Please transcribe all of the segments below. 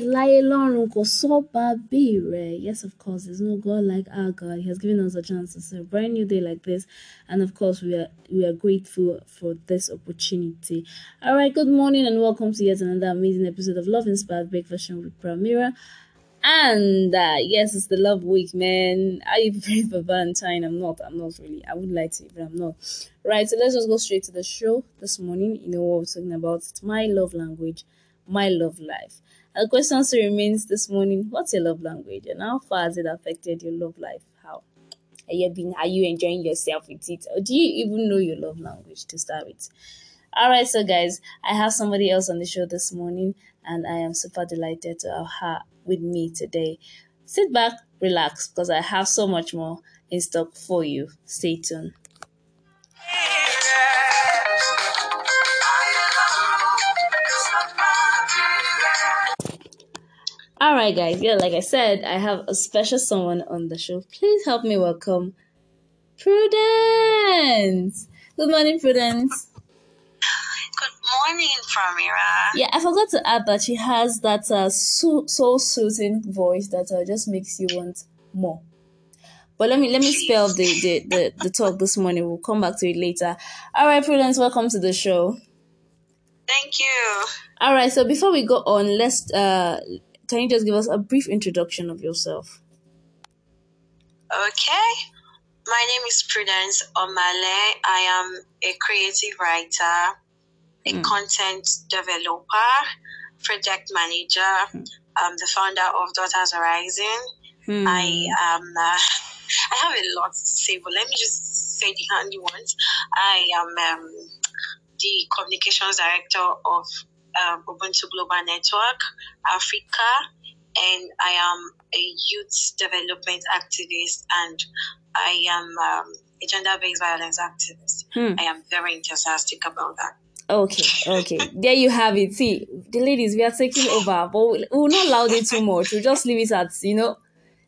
láyé lọ́run kò sọ́ba bí rẹ̀. Yes, of course, there's no God like our God. He has given us a chance to see a brand new day like this, and of course, we are we are grateful for this opportunity. All right, good morning and welcome to yet another amazing episode of Love Inspired Breakfast with Pramira. And uh, yes, it's the love week, man. Are you prepared for Valentine? I'm not. I'm not really. I would like to, but I'm not. Right. So let's just go straight to the show this morning. You know what we're talking about? It's my love language, my love life. The question still remains this morning: What's your love language, and how far has it affected your love life? How are you been? Are you enjoying yourself with it, or do you even know your love language to start with? All right, so guys, I have somebody else on the show this morning, and I am super delighted to have her with me today. Sit back, relax, because I have so much more in stock for you. Stay tuned. All right, guys. Yeah, like I said, I have a special someone on the show. Please help me welcome Prudence. Good morning, Prudence. Good morning, Pramira. Yeah, I forgot to add that she has that uh, so, so soothing voice that uh, just makes you want more. But let me let me spell the, the, the, the talk this morning. We'll come back to it later. All right, Prudence, welcome to the show. Thank you. All right, so before we go on, let's uh, can you just give us a brief introduction of yourself? Okay. My name is Prudence Omale. I am a creative writer, a Mm. content developer, project manager, um, the founder of Daughters Horizon. Hmm. I um uh, I have a lot to say, but let me just say the handy ones. I am um, the communications director of um, Ubuntu Global Network Africa, and I am a youth development activist, and I am um, a gender-based violence activist. Hmm. I am very enthusiastic about that. Okay, okay. There you have it. See, the ladies, we are taking over, but we will not loud it too much. We'll just leave it at, you know,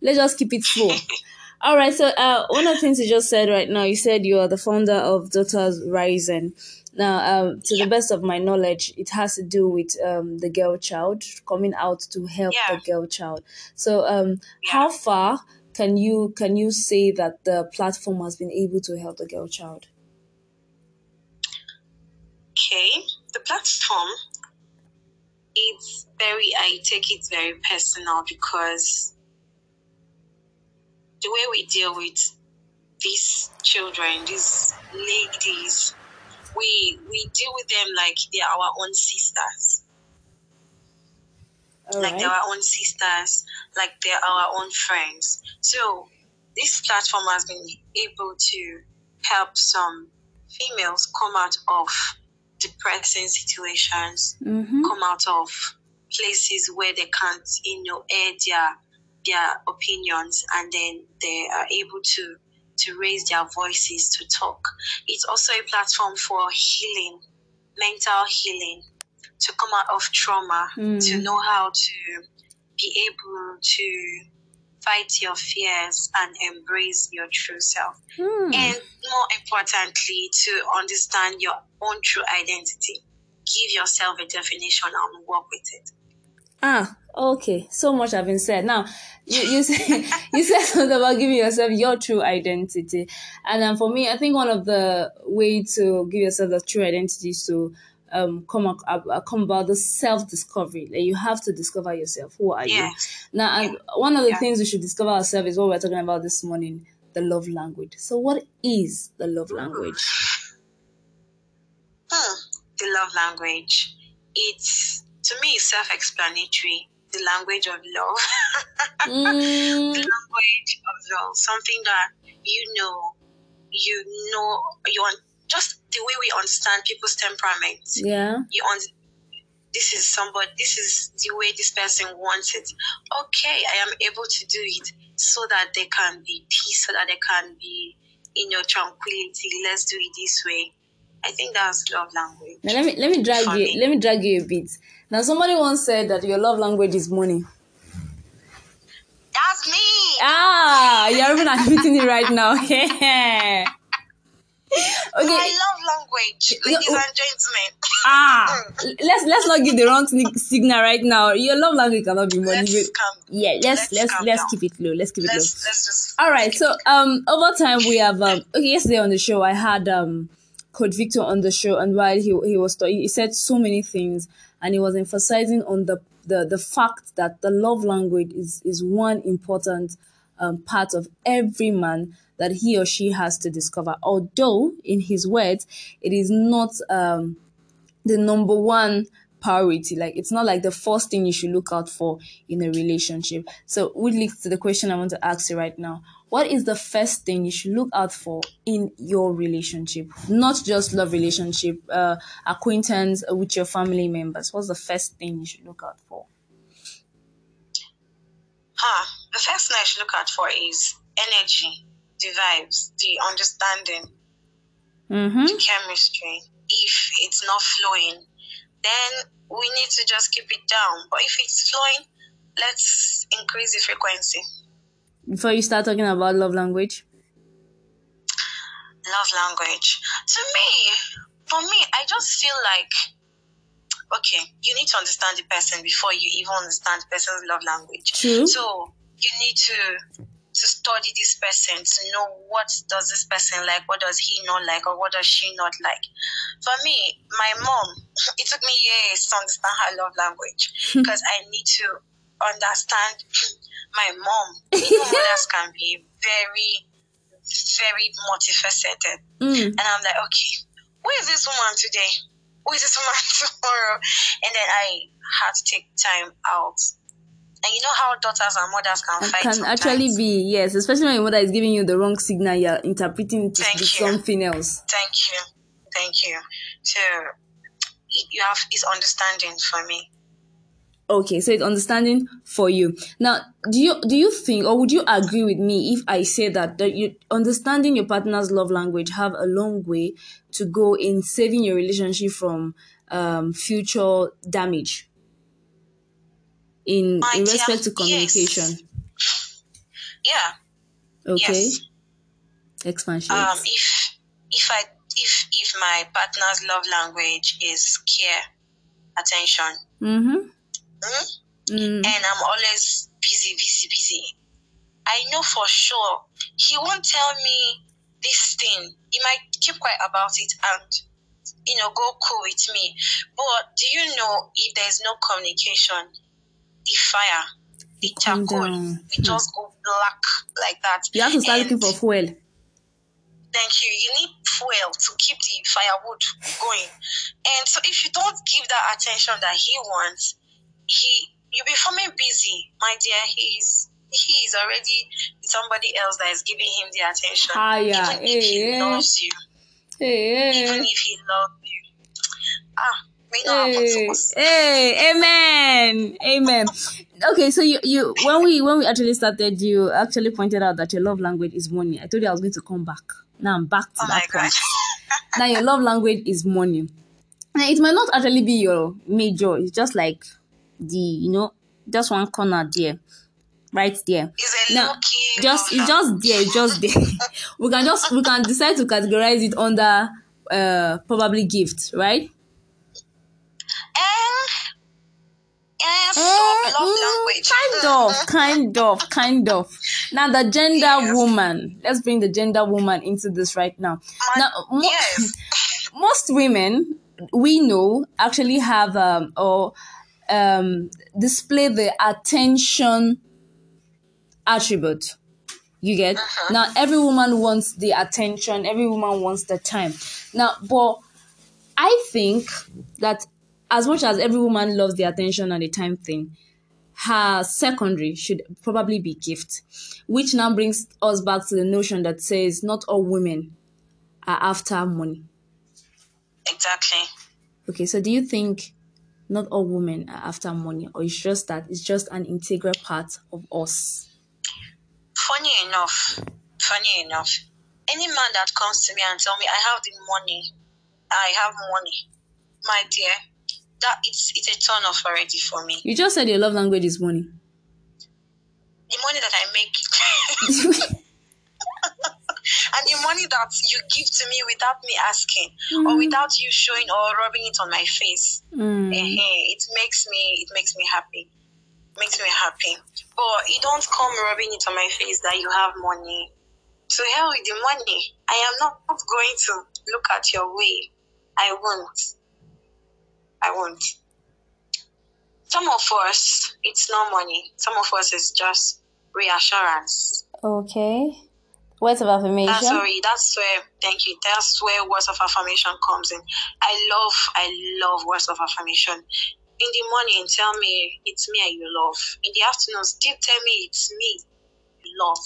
let's just keep it full. All right. So, uh, one of the things you just said right now, you said you are the founder of Daughters Rising. Now, um, to the best of my knowledge, it has to do with um, the girl child coming out to help Yeah. the girl child. So, um, how far can you can you say that the platform has been able to help the girl child? Okay, the platform. It's very. I take it very personal because the way we deal with these children, these ladies, we we deal with them like they're our own sisters. All like right. they're our own sisters, like they're our own friends. So this platform has been able to help some females come out of depressing situations, Mm-hmm. come out of places where they can't, you know, air their their opinions, and then they are able to to raise their voices to talk. It's also a platform for healing, mental healing, to come out of trauma, to Mm. know how to be able to fight your fears and embrace your true self. Hmm. And more importantly, to understand your own true identity. Give yourself a definition and work with it. Ah, okay. So much have been said. Now, you you said you said something about giving yourself your true identity, and um, for me, I think one of the way to give yourself the true identity is to um come ab- uh, come about the self discovery. Like you have to discover yourself. Who are you? Yes. Now, and one of the Yeah. things we should discover ourselves is what we're talking about this morning: the love language. So, what is the love language? Hmm. The love language. It's to me it's self-explanatory. The language of love. the Mm, language of love. Something that you know, you know, you want just the way we understand people's temperament. yeah. You un- this is somebody, this is the way this person wants it. Okay, I am able to do it so that there can be peace, so that there can be, you know, tranquility. Let's do it this way. I think that's love language. Now let me let me drag you let me drag you a bit. Now somebody once said that your love language is money. That's me. Ah, you're even admitting it right now. okay. My love language, ladies no, and gentlemen. ah, let's let's not give the wrong signal right now. Your love language cannot be money. Let's yeah, let's let's let's, let's keep it low. Let's keep it let's, low. Let's just All right. So um, over time we have um. Okay, yesterday on the show I had um, Coach Victor on the show, and while he he was he said so many things, and he was emphasizing on the the the fact that the love language is is one important um, part of every man that he or she has to discover. Although, in his words, it is not um, the number one priority. Like it's not like the first thing you should look out for in a relationship. So, which leads to the question I want to ask you right now. What is the first thing you should look out for in your relationship? Not just love relationship, uh, acquaintance with your family members. What's the first thing you should look out for? Huh. The first thing I should look out for is energy the vibes, the understanding, mm-hmm. the chemistry. If it's not flowing, then we need to just keep it down. But if it's flowing, let's increase the frequency. Before you start talking about love language? Love language. To me, for me, I just feel like okay, you need to understand the person before you even understand the person's love language. True. So you need to to study this person to know what does this person like what does he not like or what does she not like for me my mom it took me years to understand her love language because i need to understand my mom mothers can be very very multifaceted mm. and i'm like okay who is this woman today who is this woman tomorrow and then i had to take time out and you know how daughters and mothers can fight. Can sometimes. actually be yes, especially when your mother is giving you the wrong signal, you're interpreting it to be something else. Thank you, thank you. So you have is understanding for me. Okay, so it's understanding for you. Now, do you do you think, or would you agree with me if I say that that you understanding your partner's love language have a long way to go in saving your relationship from um, future damage? in in respect to communication? Yes. Yeah. Okay. Yes. Expansion. Um, if if I if if my partner's love language is care, attention. Mm-hmm. Mm. And I'm always busy, busy, busy. I know for sure he won't tell me this thing. He might keep quiet about it and you know go cool with me. But do you know if there's no communication, the fire, the charcoal, hmm. just go black like that. You have to start and looking for fuel. Thank you. You need fuel to keep the firewood going. And so if you don't give that attention that he wants, he you'll be forming busy, my dear. He's he is already somebody else that is giving him the attention. Ah, yeah. Even hey, if he hey. loves you. Hey, even if he loves you. Ah, Hey, hey, amen, amen. Okay, so you, you when we when we actually started, you actually pointed out that your love language is money. I told you I was going to come back. Now I'm back to oh that point. now your love language is money. Now it might not actually be your major. It's just like the you know just one corner there, right there. now, just it's just there, just there. we can just we can decide to categorize it under uh probably gift, right? kind of, kind of, kind of. Now the gender yes. woman. Let's bring the gender woman into this right now. now, mo- yes. most women we know actually have um or um display the attention attribute. You get uh-huh. now. Every woman wants the attention. Every woman wants the time. Now, but I think that as much as every woman loves the attention and the time thing, her secondary should probably be gift, which now brings us back to the notion that says not all women are after money. Exactly. Okay, so do you think not all women are after money, or it's just that it's just an integral part of us? Funny enough, funny enough, any man that comes to me and tell me I have the money, I have money, my dear, that it's it's a turn off already for me. You just said your love language is money. The money that I make. money that you give to me without me asking mm. or without you showing or rubbing it on my face. Mm. it makes me it makes me happy. Makes me happy. But you don't come rubbing it on my face that you have money. So hell with the money. I am not going to look at your way. I won't. I won't. Some of us it's not money. Some of us is just reassurance. Okay Words of ah, affirmation. That's sorry, that's where thank you. That's where words of affirmation comes in. I love I love words of affirmation. In the morning, tell me it's me and you love. In the afternoon, still tell me it's me you love.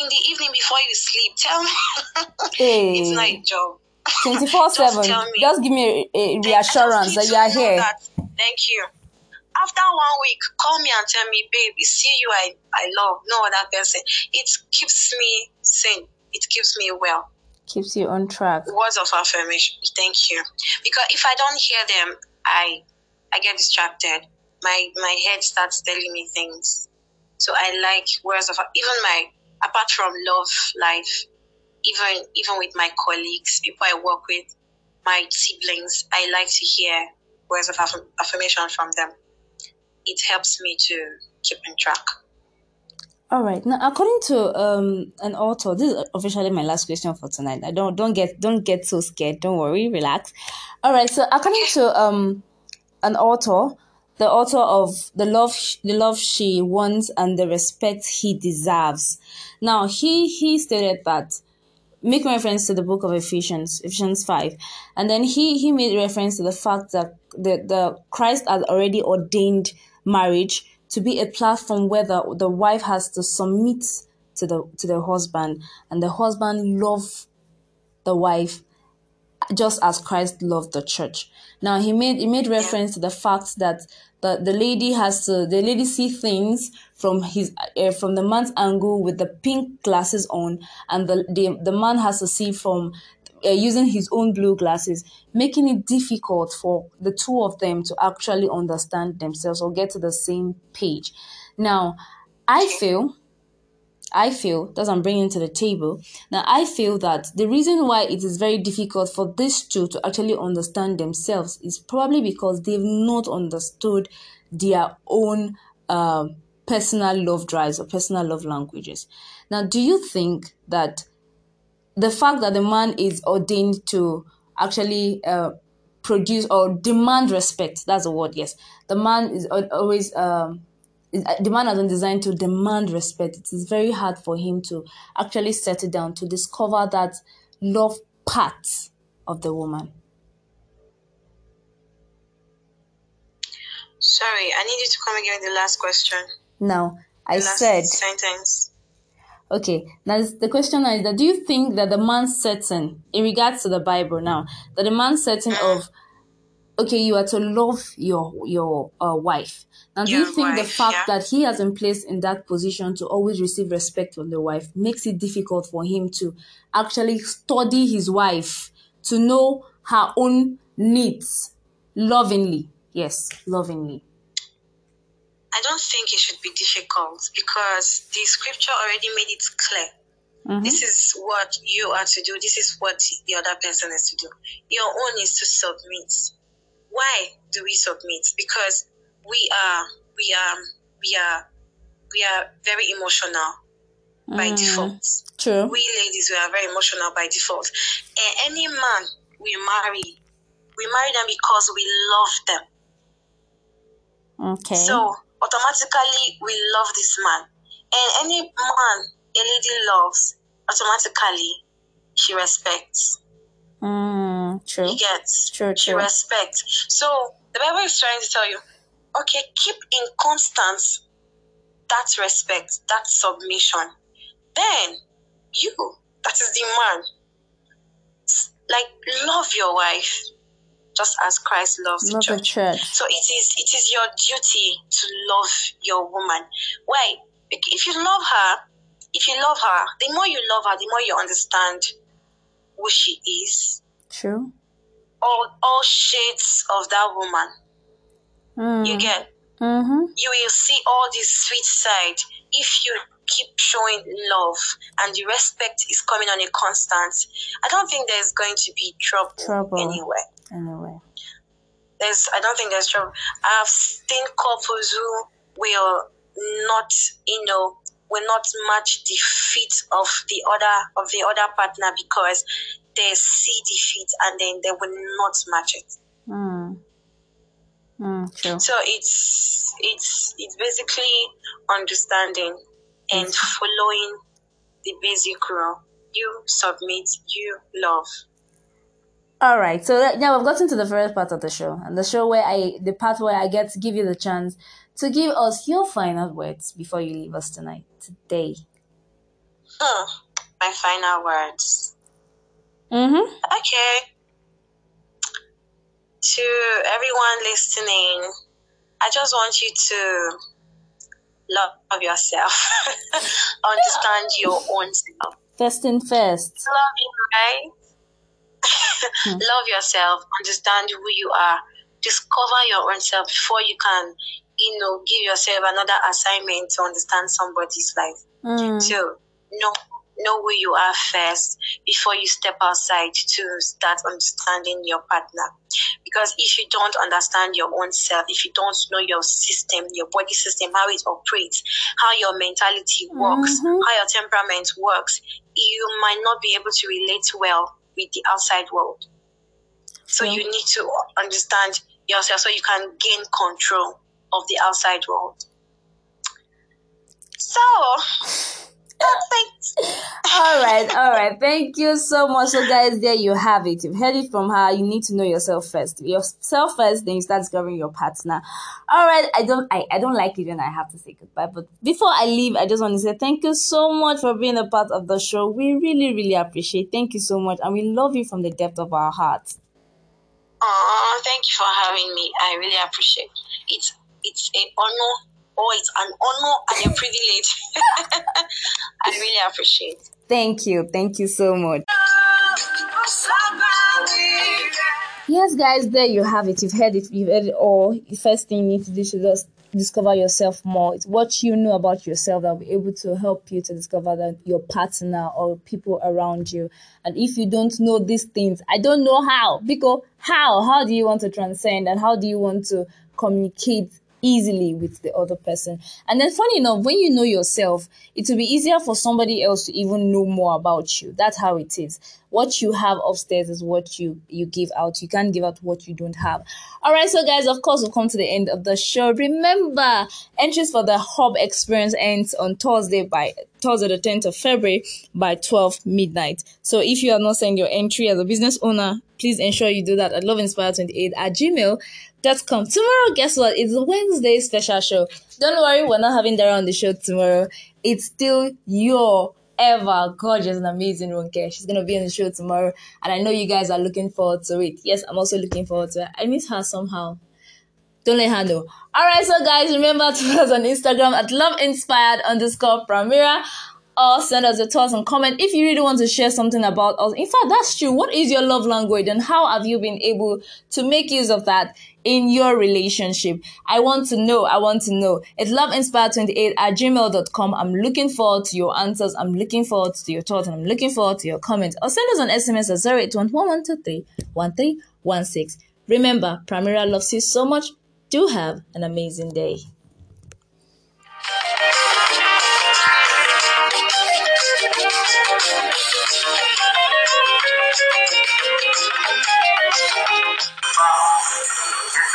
In the evening before you sleep, tell me hey. it's not a job. 24 7. Just give me a, a reassurance that you are here. That, thank you after one week, call me and tell me, babe, see you I, I love, no other person. It keeps me sane. It keeps me well. Keeps you on track. Words of affirmation. Thank you. Because if I don't hear them, I I get distracted. My my head starts telling me things. So I like words of even my apart from love life, even even with my colleagues, people I work with, my siblings, I like to hear words of affirmation from them it helps me to keep in track. All right. Now, according to um an author, this is officially my last question for tonight. I don't don't get don't get so scared. Don't worry, relax. All right. So, according to um an author, the author of the love the love she wants and the respect he deserves. Now, he he stated that make reference to the book of Ephesians, Ephesians 5. And then he he made reference to the fact that the, the Christ has already ordained marriage to be a platform where the, the wife has to submit to the to the husband and the husband love the wife just as Christ loved the church. Now he made he made reference to the fact that the, the lady has to the lady see things from his uh, from the man's angle with the pink glasses on and the the, the man has to see from uh, using his own blue glasses, making it difficult for the two of them to actually understand themselves or get to the same page. Now, I feel, I feel, that I'm bringing to the table. Now, I feel that the reason why it is very difficult for these two to actually understand themselves is probably because they've not understood their own uh, personal love drives or personal love languages. Now, do you think that the fact that the man is ordained to actually uh, produce or demand respect that's the word yes. The man is always um uh, the man has been designed to demand respect. It is very hard for him to actually settle down to discover that love part of the woman. Sorry i need you to come again with the last question. No, i said sentence Okay, now the question is that do you think that the man setting, in regards to the Bible now, that the man setting of okay, you are to love your your uh, wife. Now, do your you think wife, the fact yeah. that he has been placed in that position to always receive respect from the wife makes it difficult for him to actually study his wife to know her own needs lovingly? Yes, lovingly. I don't think it should be difficult because the scripture already made it clear. Mm-hmm. This is what you are to do. This is what the other person is to do. Your own is to submit. Why do we submit? Because we are, we are, we are, we are very emotional mm. by default. True. We ladies, we are very emotional by default. And any man we marry, we marry them because we love them. Okay. So automatically we love this man. And any man a lady loves, automatically she respects. Mm, true. He gets. True, she respects. So the Bible is trying to tell you, okay, keep in constant that respect, that submission. Then you, that is the man, like love your wife. Just as Christ loves love the, church. the church. So it is it is your duty to love your woman. Why? If you love her, if you love her, the more you love her, the more you understand who she is. True. All all shades of that woman. Mm. You get. Mm-hmm. You will see all this sweet side if you keep showing love and the respect is coming on a constant. I don't think there's going to be trouble, trouble. anywhere. Anyway. There's I don't think there's trouble. I've seen couples who will not, you know, will not match the feet of the other of the other partner because they see the feet and then they will not match it. Mm. Mm, true. So it's it's it's basically understanding and following the basic rule. You submit, you love. All right, so that, now we've gotten to the first part of the show, and the show where I, the part where I get to give you the chance to give us your final words before you leave us tonight, today. Hmm, my final words. Mm-hmm. Okay. To everyone listening, I just want you to love yourself, understand your own self. First and first. Love you, right? Hmm. Love yourself, understand who you are, discover your own self before you can, you know, give yourself another assignment to understand somebody's life. Mm. So, know know who you are first before you step outside to start understanding your partner. Because if you don't understand your own self, if you don't know your system, your body system, how it operates, how your mentality works, mm-hmm. how your temperament works, you might not be able to relate well with the outside world. So you mm. need to understand yourself so you can gain control of the outside world. So all right. Thank you so much. So, guys, there you have it. You've heard it from her. You need to know yourself first. Yourself first, then you start discovering your partner. All right. I don't, I, I don't like it when I have to say goodbye. But before I leave, I just want to say thank you so much for being a part of the show. We really, really appreciate. Thank you so much, and we love you from the depth of our hearts. Oh, thank you for having me. I really appreciate it. It's it's an honor Oh, it's an honor and a privilege. I really appreciate. Thank you. Thank you so much. Yes, guys, there you have it. You've heard it. You've heard it all. The first thing you need to do is just discover yourself more. It's what you know about yourself that will be able to help you to discover that your partner or people around you. And if you don't know these things, I don't know how. Because how? How do you want to transcend and how do you want to communicate easily with the other person. And then, funny enough, when you know yourself, it will be easier for somebody else to even know more about you. That's how it is. What you have upstairs is what you you give out. You can't give out what you don't have. All right, so guys, of course, we've come to the end of the show. Remember, entries for the Hub Experience ends on Thursday by Thursday, the 10th of February by 12 midnight. So if you are not sending your entry as a business owner, please ensure you do that at loveinspire28 at gmail com. Tomorrow, guess what? It's Wednesday special show. Don't worry, we're not having Dara on the show tomorrow. It's still your ever gorgeous and amazing Ronke. She's gonna be on the show tomorrow, and I know you guys are looking forward to it. Yes, I'm also looking forward to it. I miss her somehow. Don't let her know. Alright, so guys, remember to follow us on Instagram at love inspired underscore Pramira or send us a thoughts and comment if you really want to share something about us. In fact, that's true. What is your love language and how have you been able to make use of that in your relationship? I want to know. I want to know. It's loveinspire28 at gmail.com. I'm looking forward to your answers. I'm looking forward to your thoughts and I'm looking forward to your comments. Or send us an SMS at 0821 Remember, Pramira loves you so much. Do have an amazing day.